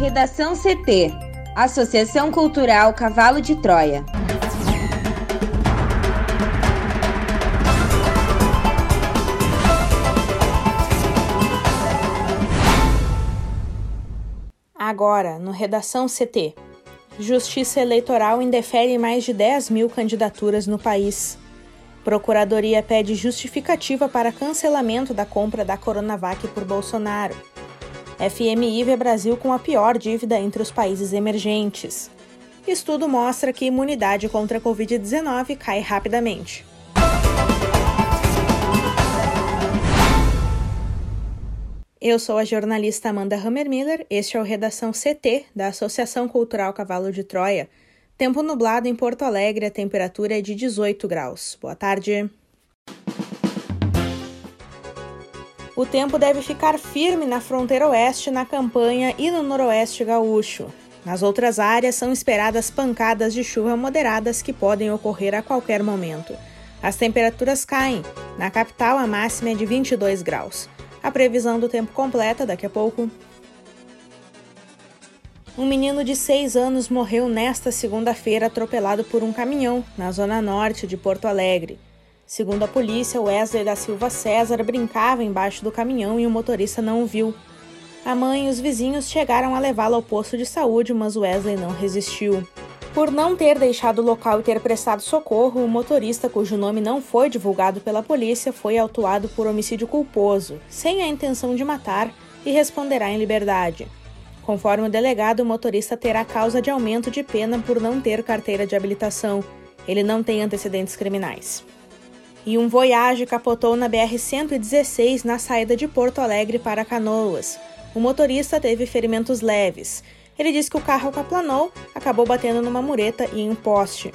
Redação CT Associação Cultural Cavalo de Troia. Agora, no Redação CT. Justiça Eleitoral indefere mais de 10 mil candidaturas no país. Procuradoria pede justificativa para cancelamento da compra da Coronavac por Bolsonaro. FMI vê Brasil com a pior dívida entre os países emergentes. Estudo mostra que imunidade contra a Covid-19 cai rapidamente. Eu sou a jornalista Amanda Hammermiller, este é o Redação CT da Associação Cultural Cavalo de Troia. Tempo nublado em Porto Alegre, a temperatura é de 18 graus. Boa tarde. O tempo deve ficar firme na fronteira oeste, na campanha e no noroeste gaúcho. Nas outras áreas são esperadas pancadas de chuva moderadas que podem ocorrer a qualquer momento. As temperaturas caem. Na capital, a máxima é de 22 graus. A previsão do tempo completa daqui a pouco. Um menino de 6 anos morreu nesta segunda-feira atropelado por um caminhão na zona norte de Porto Alegre. Segundo a polícia, Wesley da Silva César brincava embaixo do caminhão e o motorista não o viu. A mãe e os vizinhos chegaram a levá-lo ao posto de saúde, mas Wesley não resistiu. Por não ter deixado o local e ter prestado socorro, o motorista, cujo nome não foi divulgado pela polícia, foi autuado por homicídio culposo, sem a intenção de matar, e responderá em liberdade. Conforme o delegado, o motorista terá causa de aumento de pena por não ter carteira de habilitação. Ele não tem antecedentes criminais. E um Voyage capotou na BR-116 na saída de Porto Alegre para Canoas. O motorista teve ferimentos leves. Ele disse que o carro caplanou, acabou batendo numa mureta e em um poste.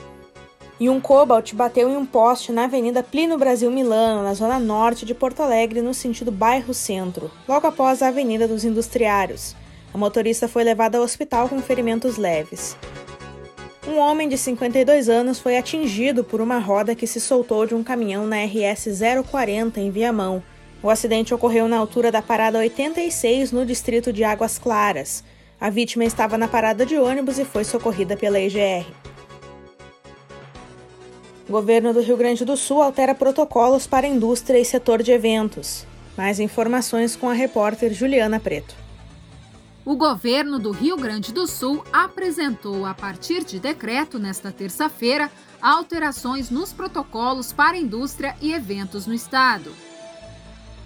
E um Cobalt bateu em um poste na Avenida Plínio Brasil Milano, na zona norte de Porto Alegre, no sentido bairro-centro, logo após a Avenida dos Industriários. A motorista foi levada ao hospital com ferimentos leves. Um homem de 52 anos foi atingido por uma roda que se soltou de um caminhão na RS 040 em Viamão. O acidente ocorreu na altura da parada 86, no distrito de Águas Claras. A vítima estava na parada de ônibus e foi socorrida pela IGR. O governo do Rio Grande do Sul altera protocolos para indústria e setor de eventos. Mais informações com a repórter Juliana Preto o governo do Rio Grande do Sul apresentou, a partir de decreto nesta terça-feira, alterações nos protocolos para indústria e eventos no estado.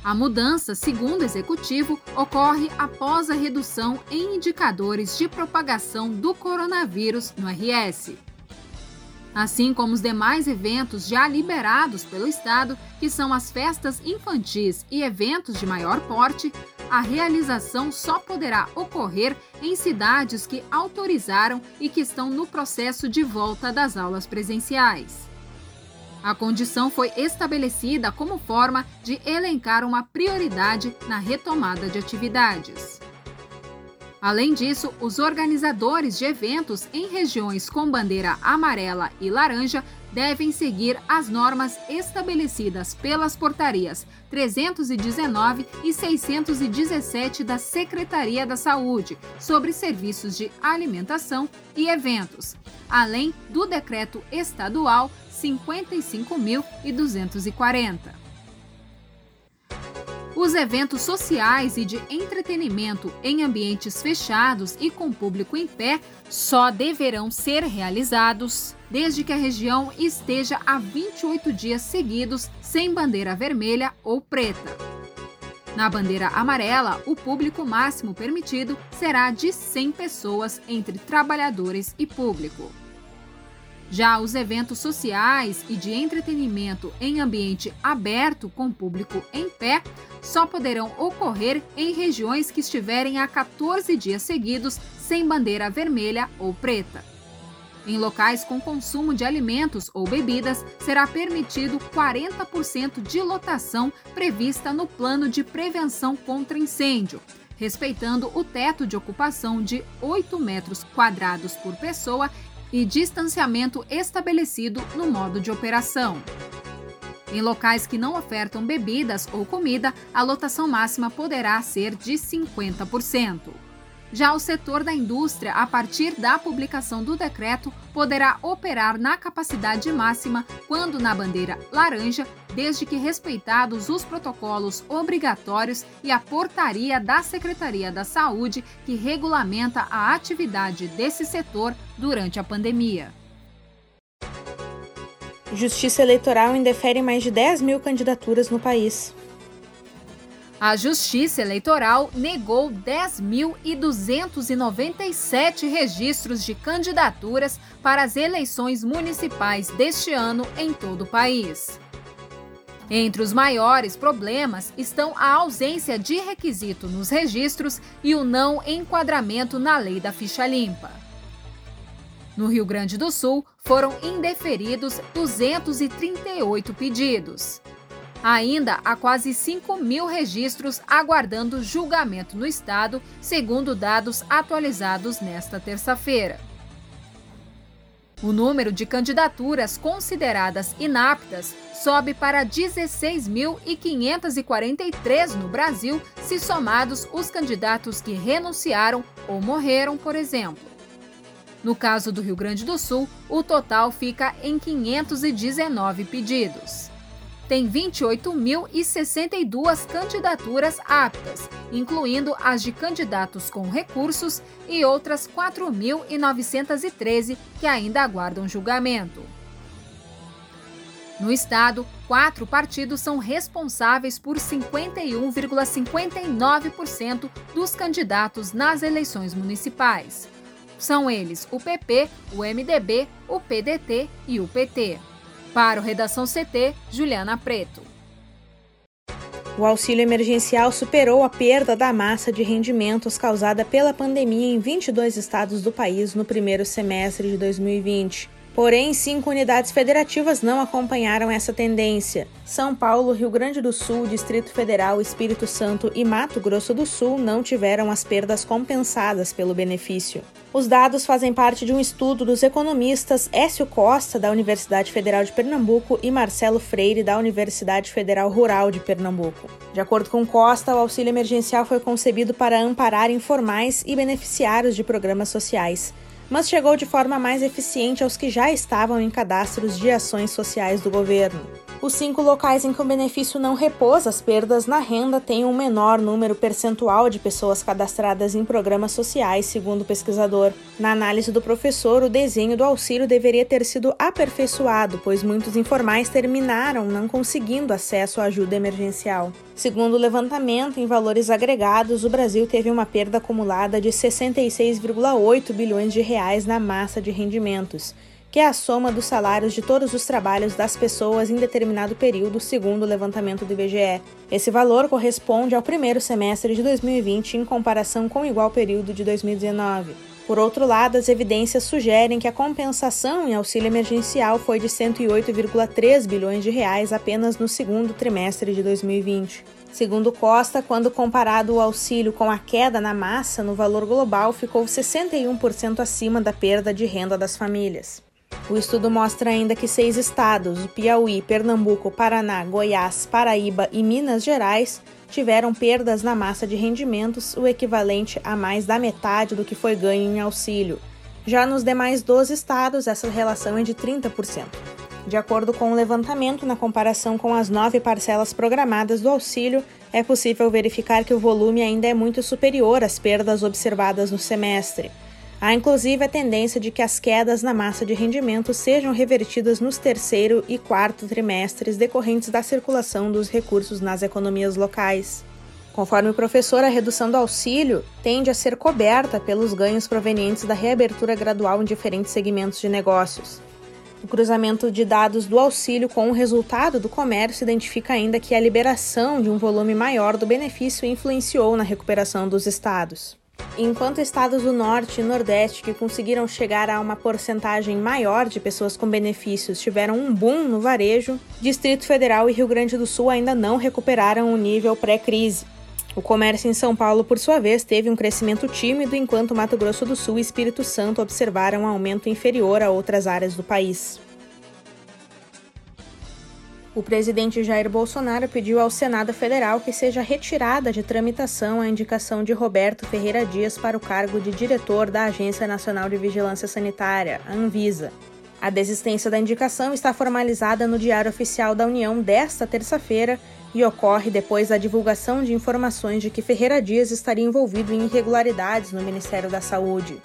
A mudança, segundo o executivo, ocorre após a redução em indicadores de propagação do coronavírus no RS. Assim como os demais eventos já liberados pelo Estado, que são as festas infantis e eventos de maior porte, a realização só poderá ocorrer em cidades que autorizaram e que estão no processo de volta das aulas presenciais. A condição foi estabelecida como forma de elencar uma prioridade na retomada de atividades. Além disso, os organizadores de eventos em regiões com bandeira amarela e laranja devem seguir as normas estabelecidas pelas portarias 319 e 617 da Secretaria da Saúde sobre serviços de alimentação e eventos, além do decreto estadual 55.240. Os eventos sociais e de entretenimento em ambientes fechados e com público em pé só deverão ser realizados desde que a região esteja há 28 dias seguidos sem bandeira vermelha ou preta. Na bandeira amarela, o público máximo permitido será de 100 pessoas entre trabalhadores e público. Já os eventos sociais e de entretenimento em ambiente aberto com público em pé só poderão ocorrer em regiões que estiverem há 14 dias seguidos sem bandeira vermelha ou preta. Em locais com consumo de alimentos ou bebidas, será permitido 40% de lotação prevista no plano de prevenção contra incêndio, respeitando o teto de ocupação de 8 metros quadrados por pessoa e distanciamento estabelecido no modo de operação. Em locais que não ofertam bebidas ou comida, a lotação máxima poderá ser de 50%. Já o setor da indústria, a partir da publicação do decreto, poderá operar na capacidade máxima quando na bandeira laranja, desde que respeitados os protocolos obrigatórios e a portaria da Secretaria da Saúde que regulamenta a atividade desse setor durante a pandemia. Justiça Eleitoral indefere mais de 10 mil candidaturas no país. A Justiça Eleitoral negou 10.297 registros de candidaturas para as eleições municipais deste ano em todo o país. Entre os maiores problemas estão a ausência de requisito nos registros e o não enquadramento na lei da ficha limpa. No Rio Grande do Sul, foram indeferidos 238 pedidos. Ainda há quase 5 mil registros aguardando julgamento no estado, segundo dados atualizados nesta terça-feira. O número de candidaturas consideradas inaptas sobe para 16.543 no Brasil, se somados os candidatos que renunciaram ou morreram, por exemplo. No caso do Rio Grande do Sul, o total fica em 519 pedidos tem 28.062 candidaturas aptas, incluindo as de candidatos com recursos e outras 4.913 que ainda aguardam julgamento. No estado, quatro partidos são responsáveis por 51,59% dos candidatos nas eleições municipais. São eles o PP, o MDB, o PDT e o PT. Para o Redação CT, Juliana Preto. O auxílio emergencial superou a perda da massa de rendimentos causada pela pandemia em 22 estados do país no primeiro semestre de 2020. Porém, cinco unidades federativas não acompanharam essa tendência. São Paulo, Rio Grande do Sul, Distrito Federal, Espírito Santo e Mato Grosso do Sul não tiveram as perdas compensadas pelo benefício. Os dados fazem parte de um estudo dos economistas Écio Costa, da Universidade Federal de Pernambuco, e Marcelo Freire, da Universidade Federal Rural de Pernambuco. De acordo com Costa, o auxílio emergencial foi concebido para amparar informais e beneficiários de programas sociais mas chegou de forma mais eficiente aos que já estavam em cadastros de ações sociais do governo. Os cinco locais em que o benefício não repôs as perdas na renda têm um menor número percentual de pessoas cadastradas em programas sociais, segundo o pesquisador. Na análise do professor, o desenho do auxílio deveria ter sido aperfeiçoado, pois muitos informais terminaram não conseguindo acesso à ajuda emergencial. Segundo o levantamento, em valores agregados, o Brasil teve uma perda acumulada de 66,8 bilhões de reais na massa de rendimentos que é a soma dos salários de todos os trabalhos das pessoas em determinado período, segundo o levantamento do IBGE. Esse valor corresponde ao primeiro semestre de 2020 em comparação com o igual período de 2019. Por outro lado, as evidências sugerem que a compensação em auxílio emergencial foi de 108,3 bilhões de reais apenas no segundo trimestre de 2020. Segundo Costa, quando comparado o auxílio com a queda na massa no valor global, ficou 61% acima da perda de renda das famílias. O estudo mostra ainda que seis estados, Piauí, Pernambuco, Paraná, Goiás, Paraíba e Minas Gerais, tiveram perdas na massa de rendimentos, o equivalente a mais da metade do que foi ganho em auxílio. Já nos demais 12 estados, essa relação é de 30%. De acordo com o levantamento, na comparação com as nove parcelas programadas do auxílio, é possível verificar que o volume ainda é muito superior às perdas observadas no semestre. Há inclusive a tendência de que as quedas na massa de rendimento sejam revertidas nos terceiro e quarto trimestres decorrentes da circulação dos recursos nas economias locais. Conforme o professor, a redução do auxílio tende a ser coberta pelos ganhos provenientes da reabertura gradual em diferentes segmentos de negócios. O cruzamento de dados do auxílio com o resultado do comércio identifica ainda que a liberação de um volume maior do benefício influenciou na recuperação dos estados. Enquanto estados do Norte e Nordeste que conseguiram chegar a uma porcentagem maior de pessoas com benefícios tiveram um boom no varejo, Distrito Federal e Rio Grande do Sul ainda não recuperaram o nível pré-crise. O comércio em São Paulo, por sua vez, teve um crescimento tímido, enquanto Mato Grosso do Sul e Espírito Santo observaram um aumento inferior a outras áreas do país. O presidente Jair Bolsonaro pediu ao Senado Federal que seja retirada de tramitação a indicação de Roberto Ferreira Dias para o cargo de diretor da Agência Nacional de Vigilância Sanitária, Anvisa. A desistência da indicação está formalizada no Diário Oficial da União desta terça-feira e ocorre depois da divulgação de informações de que Ferreira Dias estaria envolvido em irregularidades no Ministério da Saúde.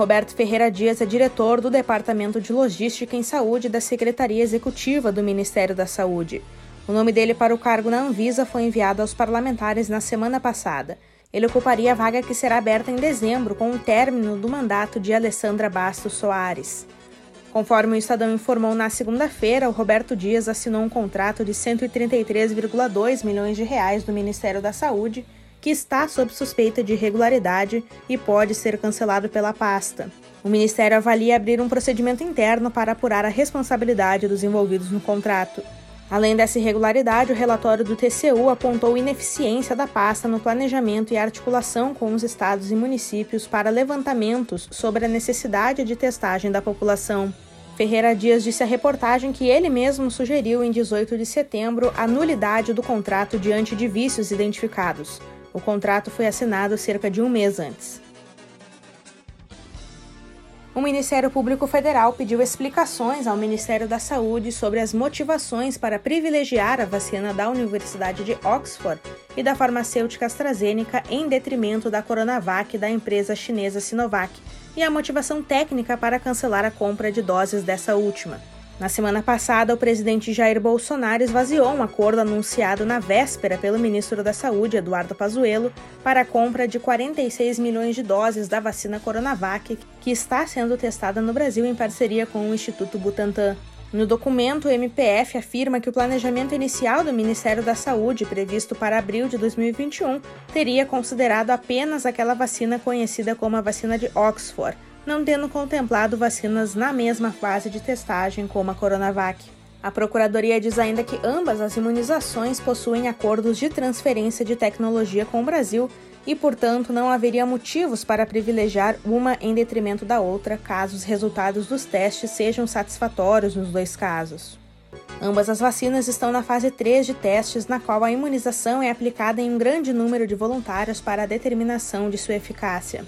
Roberto Ferreira Dias é diretor do Departamento de Logística em Saúde da Secretaria Executiva do Ministério da Saúde. O nome dele para o cargo na Anvisa foi enviado aos parlamentares na semana passada. Ele ocuparia a vaga que será aberta em dezembro com o término do mandato de Alessandra Bastos Soares. Conforme o Estadão informou na segunda-feira, o Roberto Dias assinou um contrato de 133,2 milhões de reais do Ministério da Saúde, que está sob suspeita de irregularidade e pode ser cancelado pela pasta. O Ministério avalia abrir um procedimento interno para apurar a responsabilidade dos envolvidos no contrato. Além dessa irregularidade, o relatório do TCU apontou ineficiência da pasta no planejamento e articulação com os estados e municípios para levantamentos sobre a necessidade de testagem da população. Ferreira Dias disse à reportagem que ele mesmo sugeriu em 18 de setembro a nulidade do contrato diante de vícios identificados. O contrato foi assinado cerca de um mês antes o Ministério Público Federal pediu explicações ao Ministério da Saúde sobre as motivações para privilegiar a vacina da Universidade de Oxford e da farmacêutica AstraZeneca em detrimento da Coronavac da empresa chinesa Sinovac e a motivação técnica para cancelar a compra de doses dessa última. Na semana passada, o presidente Jair Bolsonaro esvaziou um acordo anunciado na véspera pelo ministro da Saúde, Eduardo Pazuello, para a compra de 46 milhões de doses da vacina Coronavac, que está sendo testada no Brasil em parceria com o Instituto Butantan. No documento, o MPF afirma que o planejamento inicial do Ministério da Saúde, previsto para abril de 2021, teria considerado apenas aquela vacina conhecida como a vacina de Oxford não tendo contemplado vacinas na mesma fase de testagem como a Coronavac. A Procuradoria diz ainda que ambas as imunizações possuem acordos de transferência de tecnologia com o Brasil e, portanto, não haveria motivos para privilegiar uma em detrimento da outra caso os resultados dos testes sejam satisfatórios nos dois casos. Ambas as vacinas estão na fase 3 de testes, na qual a imunização é aplicada em um grande número de voluntários para a determinação de sua eficácia.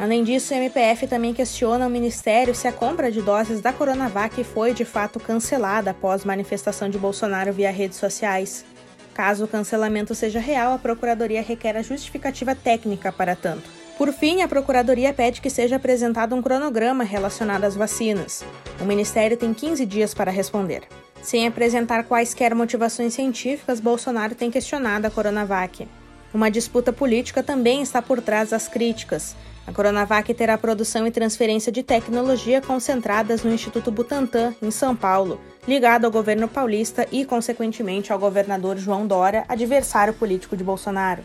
Além disso, o MPF também questiona o Ministério se a compra de doses da Coronavac foi de fato cancelada após manifestação de Bolsonaro via redes sociais. Caso o cancelamento seja real, a Procuradoria requer a justificativa técnica para tanto. Por fim, a Procuradoria pede que seja apresentado um cronograma relacionado às vacinas. O Ministério tem 15 dias para responder. Sem apresentar quaisquer motivações científicas, Bolsonaro tem questionado a Coronavac. Uma disputa política também está por trás das críticas. A Coronavac terá produção e transferência de tecnologia concentradas no Instituto Butantan, em São Paulo, ligado ao governo paulista e, consequentemente, ao governador João Dória, adversário político de Bolsonaro.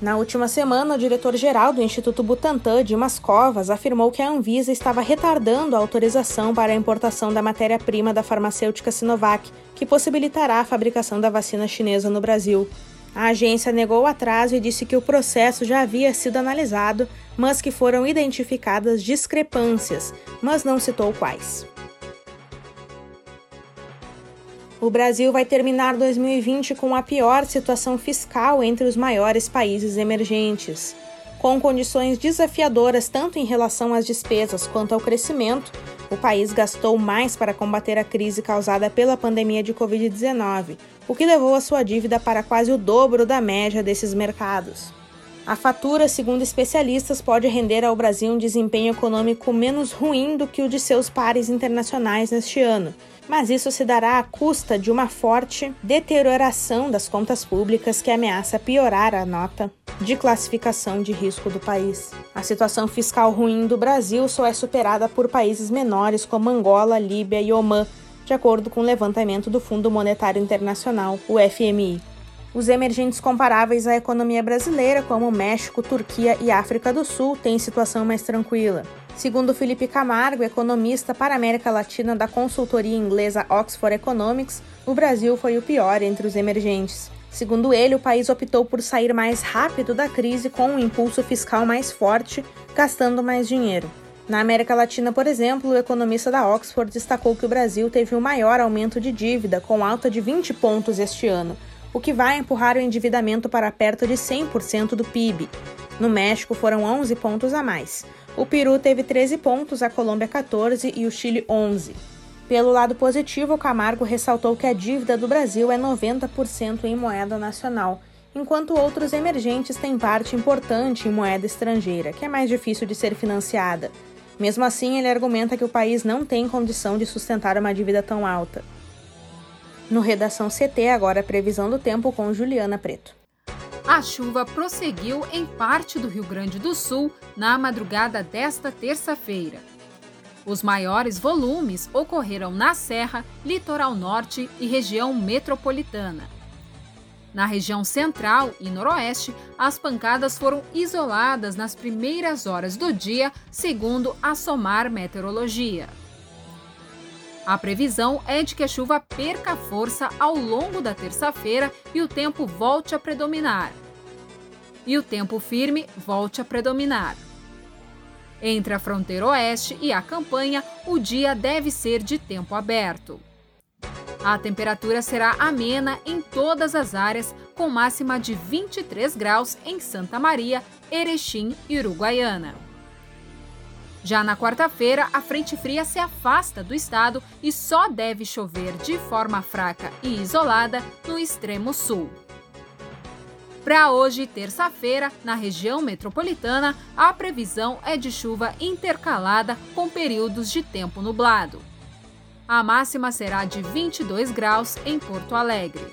Na última semana, o diretor-geral do Instituto Butantan, Dimas Covas, afirmou que a Anvisa estava retardando a autorização para a importação da matéria-prima da farmacêutica Sinovac, que possibilitará a fabricação da vacina chinesa no Brasil. A agência negou o atraso e disse que o processo já havia sido analisado, mas que foram identificadas discrepâncias, mas não citou quais. O Brasil vai terminar 2020 com a pior situação fiscal entre os maiores países emergentes. Com condições desafiadoras tanto em relação às despesas quanto ao crescimento, o país gastou mais para combater a crise causada pela pandemia de Covid-19, o que levou a sua dívida para quase o dobro da média desses mercados. A fatura, segundo especialistas, pode render ao Brasil um desempenho econômico menos ruim do que o de seus pares internacionais neste ano, mas isso se dará à custa de uma forte deterioração das contas públicas que ameaça piorar a nota de classificação de risco do país. A situação fiscal ruim do Brasil só é superada por países menores como Angola, Líbia e Omã, de acordo com o levantamento do Fundo Monetário Internacional, o FMI. Os emergentes comparáveis à economia brasileira, como México, Turquia e África do Sul, têm situação mais tranquila. Segundo Felipe Camargo, economista para a América Latina da consultoria inglesa Oxford Economics, o Brasil foi o pior entre os emergentes. Segundo ele, o país optou por sair mais rápido da crise com um impulso fiscal mais forte, gastando mais dinheiro. Na América Latina, por exemplo, o economista da Oxford destacou que o Brasil teve o maior aumento de dívida, com alta de 20 pontos este ano, o que vai empurrar o endividamento para perto de 100% do PIB. No México foram 11 pontos a mais. O Peru teve 13 pontos, a Colômbia 14 e o Chile 11. Pelo lado positivo, o Camargo ressaltou que a dívida do Brasil é 90% em moeda nacional, enquanto outros emergentes têm parte importante em moeda estrangeira, que é mais difícil de ser financiada. Mesmo assim, ele argumenta que o país não tem condição de sustentar uma dívida tão alta. No Redação CT, agora a previsão do tempo com Juliana Preto. A chuva prosseguiu em parte do Rio Grande do Sul na madrugada desta terça-feira. Os maiores volumes ocorreram na Serra, Litoral Norte e região metropolitana. Na região central e noroeste, as pancadas foram isoladas nas primeiras horas do dia, segundo a SOMAR Meteorologia. A previsão é de que a chuva perca força ao longo da terça-feira e o tempo volte a predominar. E o tempo firme volte a predominar. Entre a fronteira oeste e a campanha, o dia deve ser de tempo aberto. A temperatura será amena em todas as áreas, com máxima de 23 graus em Santa Maria, Erechim e Uruguaiana. Já na quarta-feira, a frente fria se afasta do estado e só deve chover de forma fraca e isolada no extremo sul. Para hoje, terça-feira, na região metropolitana, a previsão é de chuva intercalada com períodos de tempo nublado. A máxima será de 22 graus em Porto Alegre.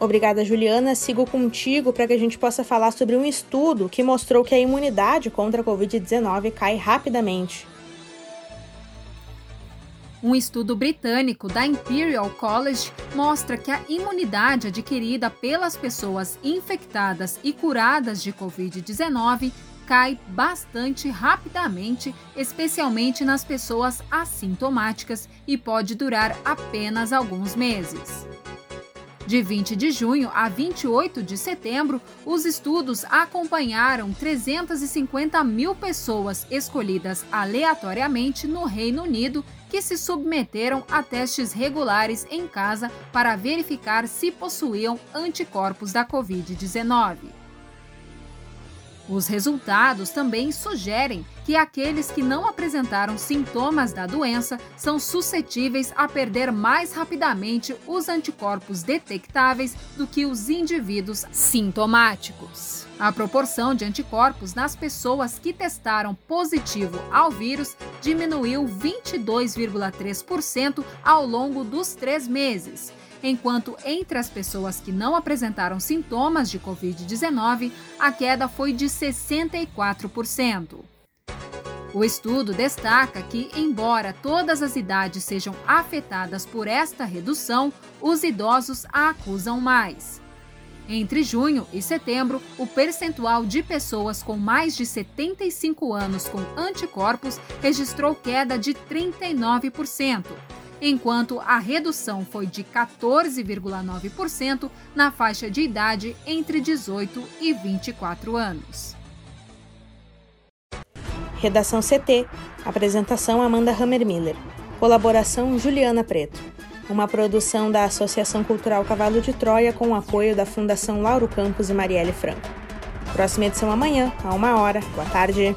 Obrigada, Juliana. Sigo contigo para que a gente possa falar sobre um estudo que mostrou que a imunidade contra a Covid-19 cai rapidamente. Um estudo britânico da Imperial College mostra que a imunidade adquirida pelas pessoas infectadas e curadas de Covid-19 cai bastante rapidamente, especialmente nas pessoas assintomáticas, e pode durar apenas alguns meses. De 20 de junho a 28 de setembro, os estudos acompanharam 350 mil pessoas escolhidas aleatoriamente no Reino Unido que se submeteram a testes regulares em casa para verificar se possuíam anticorpos da Covid-19. Os resultados também sugerem que aqueles que não apresentaram sintomas da doença são suscetíveis a perder mais rapidamente os anticorpos detectáveis do que os indivíduos sintomáticos. A proporção de anticorpos nas pessoas que testaram positivo ao vírus diminuiu 22,3% ao longo dos três meses enquanto entre as pessoas que não apresentaram sintomas de Covid-19, a queda foi de 64%. O estudo destaca que, embora todas as idades sejam afetadas por esta redução, os idosos a acusam mais. Entre junho e setembro, o percentual de pessoas com mais de 75 anos com anticorpos registrou queda de 39%, enquanto a redução foi de 14,9% na faixa de idade entre 18 e 24 anos. Redação CT. Apresentação Amanda Hammermiller. Colaboração Juliana Preto. Uma produção da Associação Cultural Cavalo de Troia com o apoio da Fundação Lauro Campos e Marielle Franco. Próxima edição amanhã, a uma hora. Boa tarde.